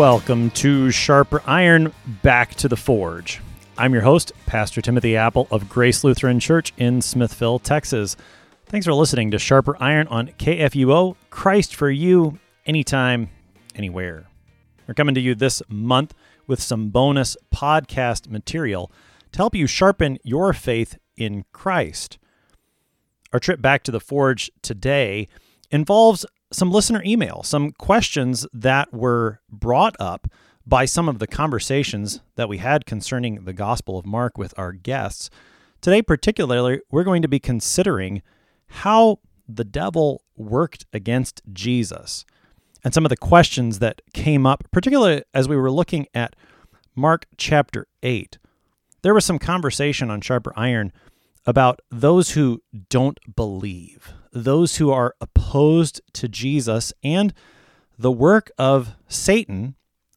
Welcome to Sharper Iron Back to the Forge. I'm your host, Pastor Timothy Appel of Grace Lutheran Church in Smithville, Texas. Thanks for listening to Sharper Iron on KFUO, Christ for you, anytime, anywhere. We're coming to you this month with some bonus podcast material to help you sharpen your faith in Christ. Our trip back to the Forge today involves some listener email, some questions that were brought up by some of the conversations that we had concerning the Gospel of Mark with our guests. Today, particularly, we're going to be considering how the devil worked against Jesus and some of the questions that came up, particularly as we were looking at Mark chapter 8. There was some conversation on Sharper Iron about those who don't believe, those who are opposed to Jesus and the work of Satan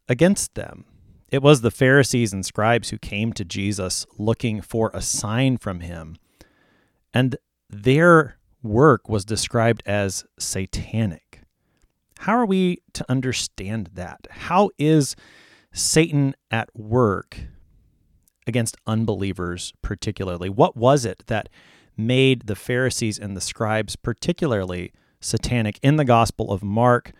against them. It was the Pharisees and scribes who came to Jesus looking for a sign from him, and their work was described as satanic. How are we to understand that? How is Satan at work against unbelievers, particularly? What was it that made the Pharisees and the scribes particularly satanic in the Gospel of Mark?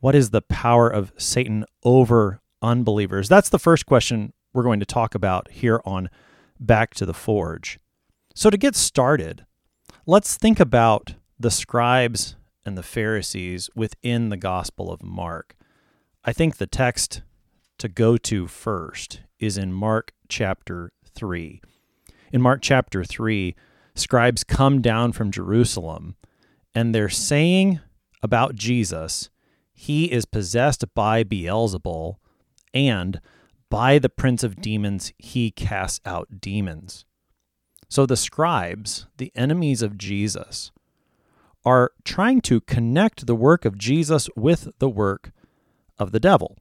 What is the power of Satan over unbelievers? That's the first question we're going to talk about here on Back to the Forge. So, to get started, let's think about the scribes and the Pharisees within the Gospel of Mark. I think the text to go to first is in Mark chapter 3. In Mark chapter 3, scribes come down from Jerusalem and they're saying about Jesus, he is possessed by Beelzebul and by the prince of demons he casts out demons. So the scribes, the enemies of Jesus, are trying to connect the work of Jesus with the work of the devil.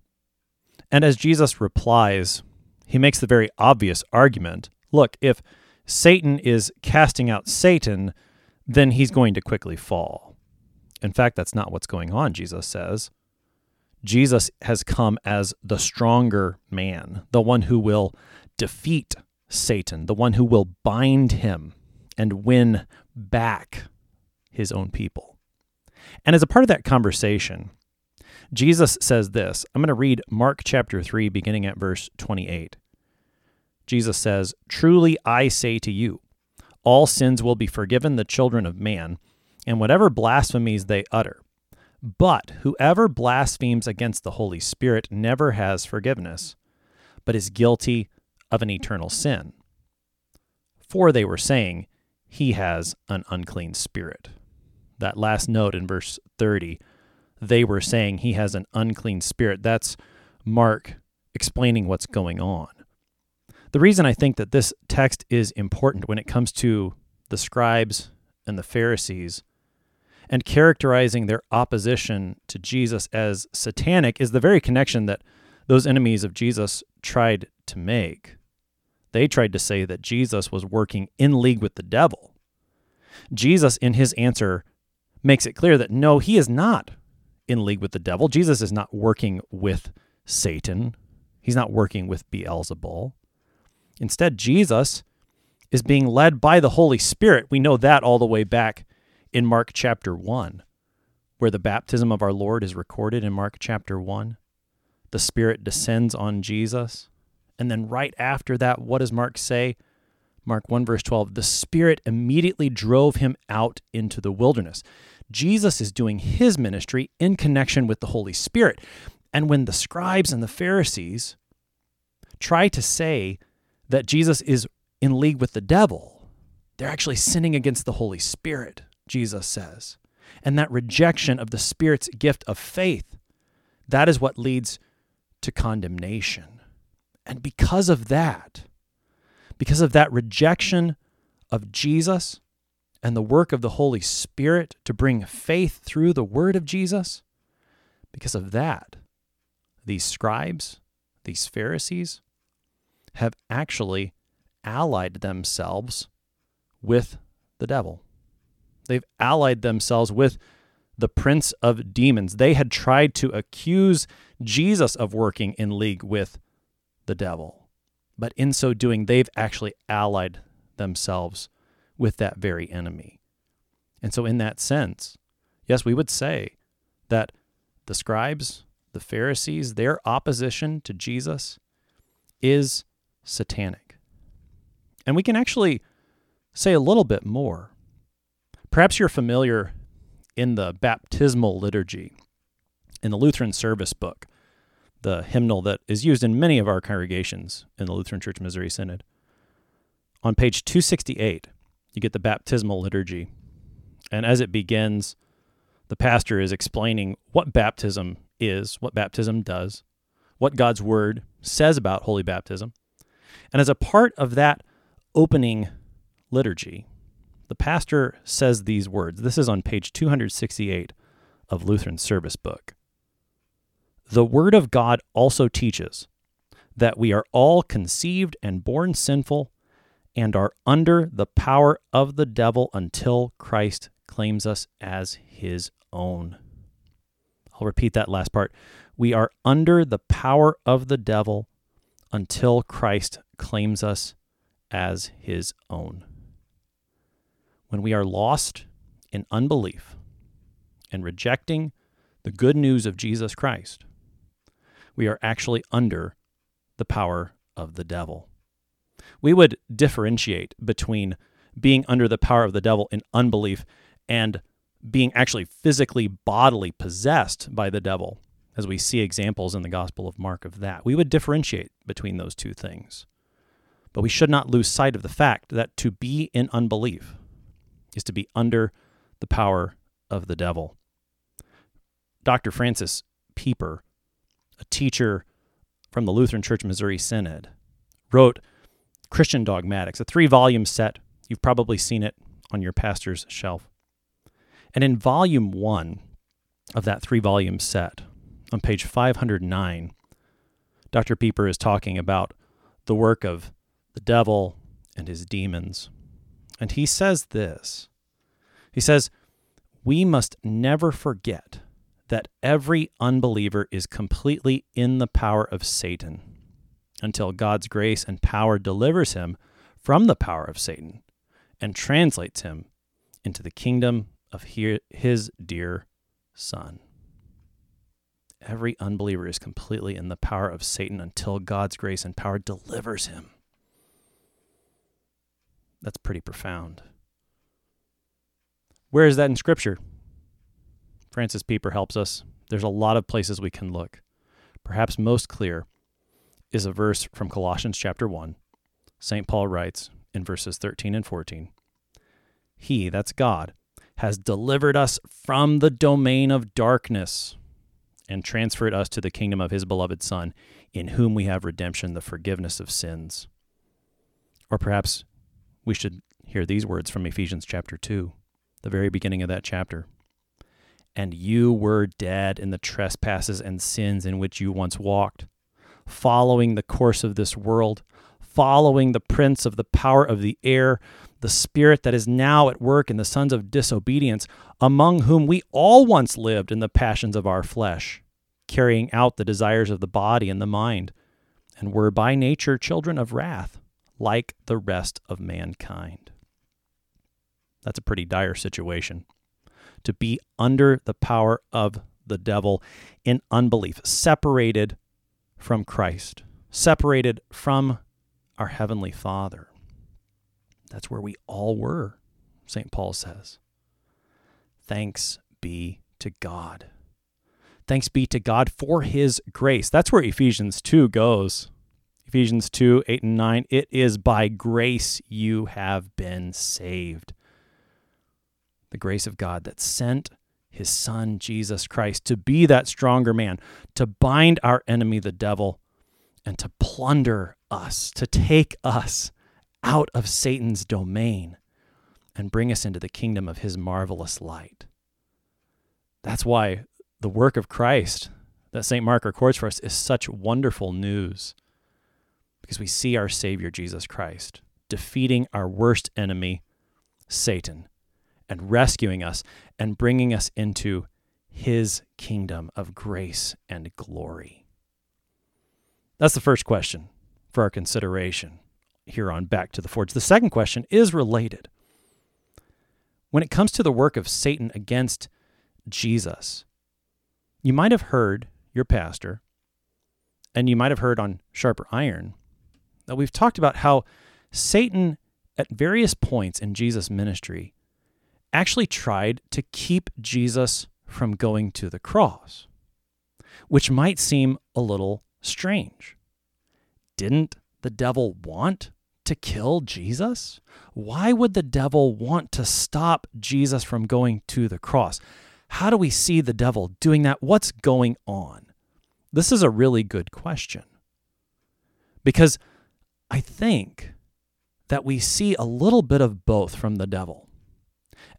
And as Jesus replies, he makes the very obvious argument look, if Satan is casting out Satan, then he's going to quickly fall. In fact, that's not what's going on, Jesus says. Jesus has come as the stronger man, the one who will defeat Satan, the one who will bind him and win back his own people. And as a part of that conversation, Jesus says this. I'm going to read Mark chapter 3, beginning at verse 28. Jesus says, Truly I say to you, all sins will be forgiven the children of man, and whatever blasphemies they utter. But whoever blasphemes against the Holy Spirit never has forgiveness, but is guilty of an eternal sin. For they were saying, He has an unclean spirit. That last note in verse 30 they were saying he has an unclean spirit. That's Mark explaining what's going on. The reason I think that this text is important when it comes to the scribes and the Pharisees and characterizing their opposition to Jesus as satanic is the very connection that those enemies of Jesus tried to make. They tried to say that Jesus was working in league with the devil. Jesus, in his answer, makes it clear that no, he is not in league with the devil. Jesus is not working with Satan, he's not working with Beelzebul. Instead, Jesus is being led by the Holy Spirit. We know that all the way back in Mark chapter 1, where the baptism of our Lord is recorded in Mark chapter 1. The Spirit descends on Jesus. And then right after that, what does Mark say? Mark 1, verse 12 the Spirit immediately drove him out into the wilderness. Jesus is doing his ministry in connection with the Holy Spirit. And when the scribes and the Pharisees try to say that Jesus is in league with the devil, they're actually sinning against the Holy Spirit, Jesus says. And that rejection of the Spirit's gift of faith, that is what leads to condemnation. And because of that, because of that rejection of Jesus, and the work of the Holy Spirit to bring faith through the word of Jesus? Because of that, these scribes, these Pharisees, have actually allied themselves with the devil. They've allied themselves with the prince of demons. They had tried to accuse Jesus of working in league with the devil. But in so doing, they've actually allied themselves with that very enemy. And so, in that sense, yes, we would say that the scribes, the Pharisees, their opposition to Jesus is satanic. And we can actually say a little bit more. Perhaps you're familiar in the baptismal liturgy, in the Lutheran service book, the hymnal that is used in many of our congregations in the Lutheran Church Missouri Synod. On page 268, you get the baptismal liturgy. And as it begins, the pastor is explaining what baptism is, what baptism does, what God's word says about holy baptism. And as a part of that opening liturgy, the pastor says these words. This is on page 268 of Lutheran Service Book. The Word of God also teaches that we are all conceived and born sinful and are under the power of the devil until Christ claims us as his own. I'll repeat that last part. We are under the power of the devil until Christ claims us as his own. When we are lost in unbelief and rejecting the good news of Jesus Christ, we are actually under the power of the devil. We would differentiate between being under the power of the devil in unbelief and being actually physically, bodily possessed by the devil, as we see examples in the Gospel of Mark of that. We would differentiate between those two things. But we should not lose sight of the fact that to be in unbelief is to be under the power of the devil. Dr. Francis Pieper, a teacher from the Lutheran Church Missouri Synod, wrote Christian Dogmatics, a three volume set. You've probably seen it on your pastor's shelf. And in volume one of that three volume set, on page 509, Dr. Pieper is talking about the work of the devil and his demons. And he says this He says, We must never forget that every unbeliever is completely in the power of Satan until God's grace and power delivers him from the power of Satan and translates him into the kingdom of his dear Son. Every unbeliever is completely in the power of Satan until God's grace and power delivers him. That's pretty profound. Where is that in Scripture? Francis Pieper helps us. There's a lot of places we can look. Perhaps most clear is a verse from Colossians chapter 1. St. Paul writes in verses 13 and 14 He, that's God, has delivered us from the domain of darkness and transferred us to the kingdom of his beloved Son, in whom we have redemption, the forgiveness of sins. Or perhaps we should hear these words from Ephesians chapter 2, the very beginning of that chapter. And you were dead in the trespasses and sins in which you once walked, following the course of this world, following the prince of the power of the air, the spirit that is now at work in the sons of disobedience, among whom we all once lived in the passions of our flesh, carrying out the desires of the body and the mind, and were by nature children of wrath like the rest of mankind. That's a pretty dire situation. To be under the power of the devil in unbelief, separated from Christ, separated from our Heavenly Father. That's where we all were, St. Paul says. Thanks be to God. Thanks be to God for his grace. That's where Ephesians 2 goes. Ephesians 2 8 and 9. It is by grace you have been saved. The grace of God that sent his son, Jesus Christ, to be that stronger man, to bind our enemy, the devil, and to plunder us, to take us out of Satan's domain and bring us into the kingdom of his marvelous light. That's why the work of Christ that St. Mark records for us is such wonderful news because we see our Savior Jesus Christ defeating our worst enemy, Satan, and rescuing us and bringing us into his kingdom of grace and glory. That's the first question for our consideration here on Back to the Forge. The second question is related. When it comes to the work of Satan against Jesus, you might have heard your pastor, and you might have heard on Sharper Iron, that we've talked about how Satan, at various points in Jesus' ministry, actually tried to keep Jesus from going to the cross, which might seem a little strange. Didn't the devil want to kill Jesus? Why would the devil want to stop Jesus from going to the cross? How do we see the devil doing that? What's going on? This is a really good question. Because I think that we see a little bit of both from the devil.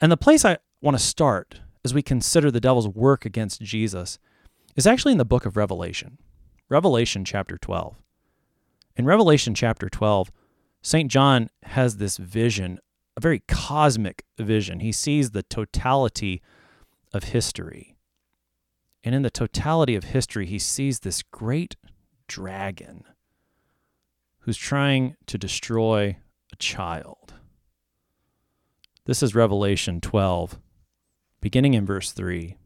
And the place I want to start as we consider the devil's work against Jesus is actually in the book of Revelation, Revelation chapter 12. In Revelation chapter 12, St. John has this vision, a very cosmic vision. He sees the totality of history. And in the totality of history, he sees this great dragon who's trying to destroy a child. This is Revelation 12, beginning in verse 3.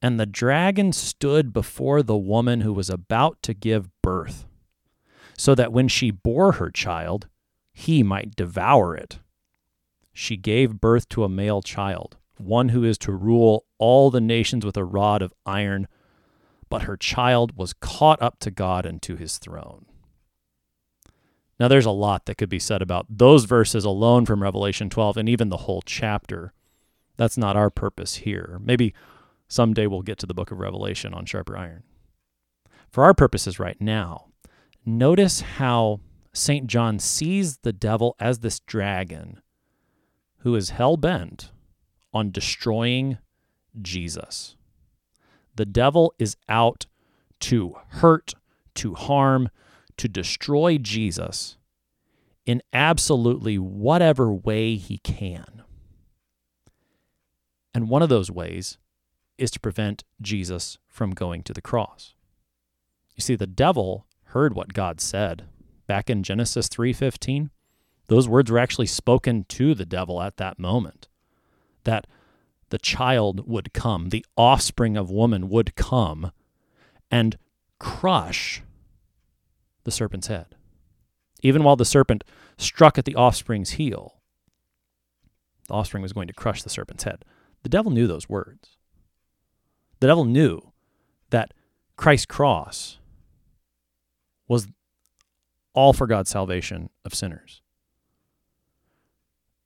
And the dragon stood before the woman who was about to give birth, so that when she bore her child, he might devour it. She gave birth to a male child, one who is to rule all the nations with a rod of iron, but her child was caught up to God and to his throne. Now, there's a lot that could be said about those verses alone from Revelation 12 and even the whole chapter. That's not our purpose here. Maybe someday we'll get to the book of Revelation on sharper iron. For our purposes right now, notice how St. John sees the devil as this dragon who is hell bent on destroying Jesus. The devil is out to hurt, to harm, to destroy Jesus in absolutely whatever way he can. And one of those ways is to prevent Jesus from going to the cross. You see the devil heard what God said back in Genesis 3:15. Those words were actually spoken to the devil at that moment. That the child would come, the offspring of woman would come and crush the serpent's head. Even while the serpent struck at the offspring's heel, the offspring was going to crush the serpent's head. The devil knew those words. The devil knew that Christ's cross was all for God's salvation of sinners.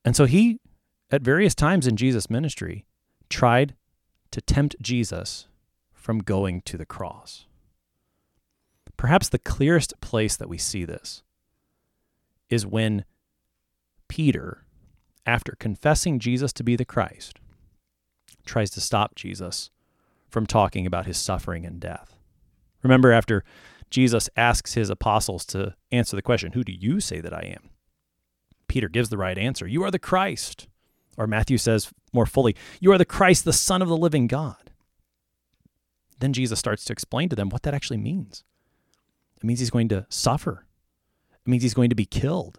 And so he, at various times in Jesus' ministry, tried to tempt Jesus from going to the cross. Perhaps the clearest place that we see this is when Peter, after confessing Jesus to be the Christ, tries to stop Jesus from talking about his suffering and death. Remember, after Jesus asks his apostles to answer the question, Who do you say that I am? Peter gives the right answer You are the Christ. Or Matthew says more fully, You are the Christ, the Son of the living God. Then Jesus starts to explain to them what that actually means. It means he's going to suffer. It means he's going to be killed.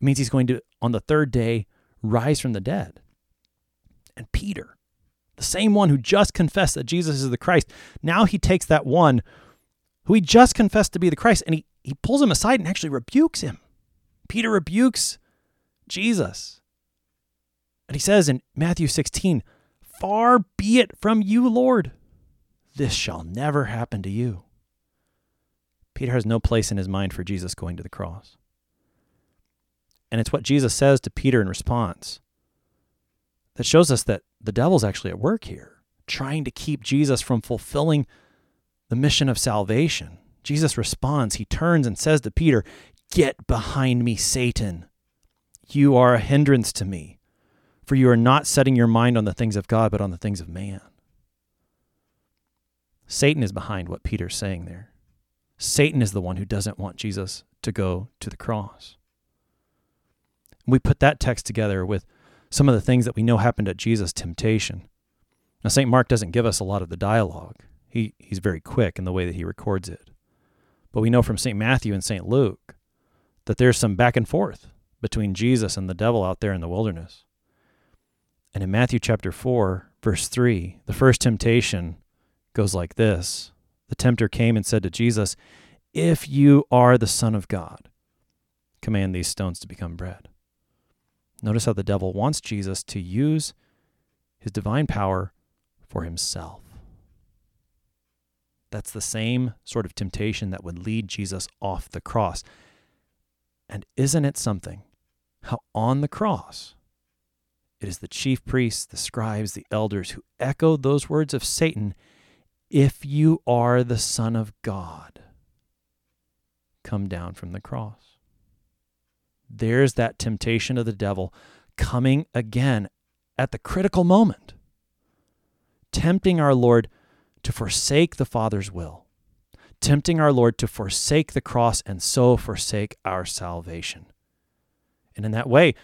It means he's going to, on the third day, rise from the dead. And Peter, the same one who just confessed that Jesus is the Christ, now he takes that one who he just confessed to be the Christ and he, he pulls him aside and actually rebukes him. Peter rebukes Jesus. And he says in Matthew 16, Far be it from you, Lord. This shall never happen to you. Peter has no place in his mind for Jesus going to the cross. And it's what Jesus says to Peter in response that shows us that the devil's actually at work here, trying to keep Jesus from fulfilling the mission of salvation. Jesus responds. He turns and says to Peter, Get behind me, Satan. You are a hindrance to me, for you are not setting your mind on the things of God, but on the things of man. Satan is behind what Peter's saying there. Satan is the one who doesn't want Jesus to go to the cross. We put that text together with some of the things that we know happened at Jesus' temptation. Now, St. Mark doesn't give us a lot of the dialogue. He, he's very quick in the way that he records it. But we know from St. Matthew and St. Luke that there's some back and forth between Jesus and the devil out there in the wilderness. And in Matthew chapter 4, verse 3, the first temptation goes like this The tempter came and said to Jesus, If you are the Son of God, command these stones to become bread. Notice how the devil wants Jesus to use his divine power for himself. That's the same sort of temptation that would lead Jesus off the cross. And isn't it something how on the cross it is the chief priests, the scribes, the elders who echoed those words of Satan If you are the Son of God, come down from the cross. There's that temptation of the devil coming again at the critical moment, tempting our Lord to forsake the Father's will, tempting our Lord to forsake the cross and so forsake our salvation. And in that way,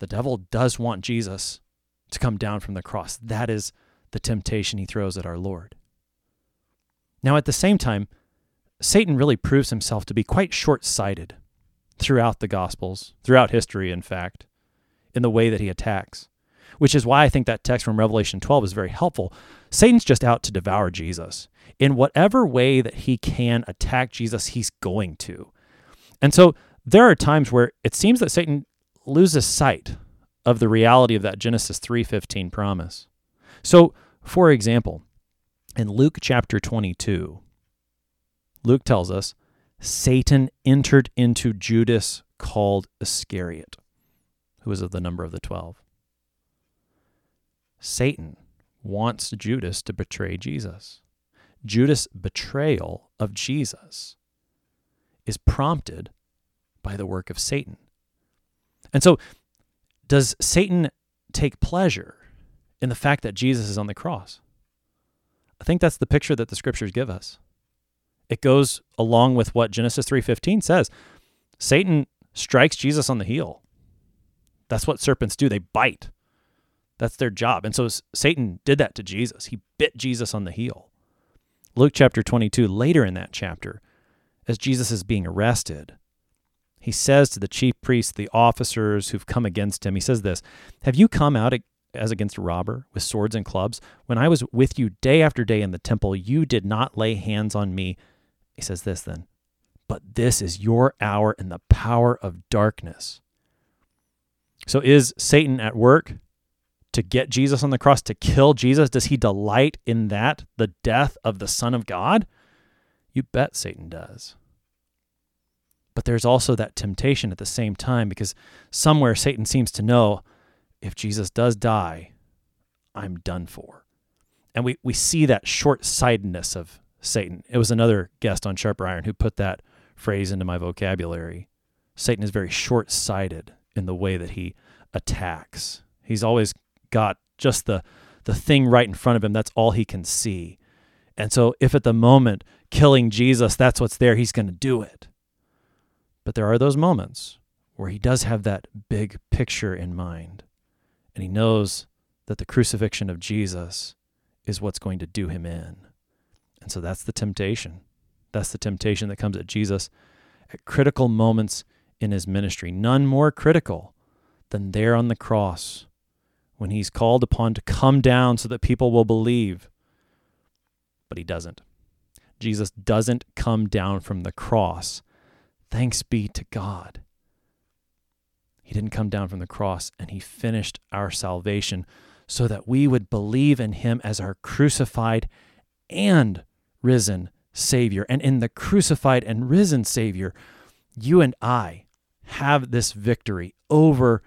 the devil does want Jesus to come down from the cross. That is the temptation he throws at our Lord. Now, at the same time, Satan really proves himself to be quite short sighted throughout the Gospels, throughout history, in fact, in the way that he attacks, which is why I think that text from Revelation 12 is very helpful. Satan's just out to devour Jesus. In whatever way that he can attack Jesus, he's going to. And so there are times where it seems that Satan loses sight of the reality of that Genesis 3:15 promise. So, for example, in Luke chapter 22, Luke tells us Satan entered into Judas called Iscariot, who was of the number of the 12. Satan wants Judas to betray Jesus. Judas' betrayal of Jesus is prompted by the work of Satan. And so, does Satan take pleasure in the fact that Jesus is on the cross? I think that's the picture that the scriptures give us. It goes along with what Genesis 3:15 says. Satan strikes Jesus on the heel. That's what serpents do. They bite. That's their job. And so Satan did that to Jesus. He bit Jesus on the heel. Luke chapter 22, later in that chapter, as Jesus is being arrested, he says to the chief priests, the officers who've come against him, he says this Have you come out as against a robber with swords and clubs? When I was with you day after day in the temple, you did not lay hands on me. He says this then, but this is your hour in the power of darkness. So is Satan at work to get Jesus on the cross, to kill Jesus? Does he delight in that, the death of the Son of God? You bet Satan does. But there's also that temptation at the same time because somewhere Satan seems to know if Jesus does die, I'm done for. And we, we see that short sightedness of Satan. It was another guest on Sharper Iron who put that phrase into my vocabulary. Satan is very short sighted in the way that he attacks. He's always got just the, the thing right in front of him. That's all he can see. And so, if at the moment killing Jesus, that's what's there, he's going to do it. But there are those moments where he does have that big picture in mind, and he knows that the crucifixion of Jesus is what's going to do him in. And so that's the temptation. That's the temptation that comes at Jesus at critical moments in his ministry. None more critical than there on the cross when he's called upon to come down so that people will believe. But he doesn't. Jesus doesn't come down from the cross Thanks be to God. He didn't come down from the cross and he finished our salvation so that we would believe in him as our crucified and risen Savior. And in the crucified and risen Savior, you and I have this victory over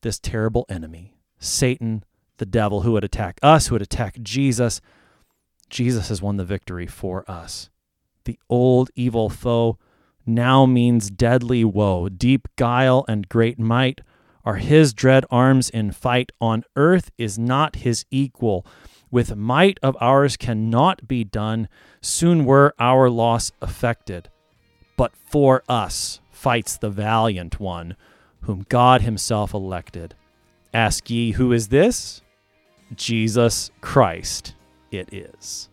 this terrible enemy, Satan, the devil, who would attack us, who would attack Jesus. Jesus has won the victory for us. The old evil foe now means deadly woe. Deep guile and great might are his dread arms in fight. On earth is not his equal. With might of ours cannot be done. Soon were our loss affected. But for us fights the valiant one, whom God himself elected, Ask ye, who is this? Jesus Christ it is.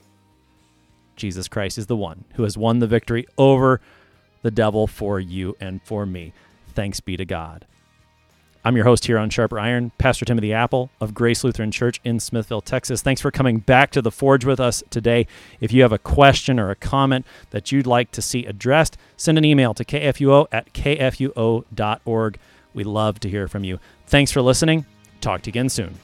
Jesus Christ is the one who has won the victory over the devil for you and for me. Thanks be to God. I'm your host here on Sharper Iron, Pastor Timothy Appel of Grace Lutheran Church in Smithville, Texas. Thanks for coming back to the Forge with us today. If you have a question or a comment that you'd like to see addressed, send an email to kfuo at kfuo.org. We love to hear from you. Thanks for listening. Talk to you again soon.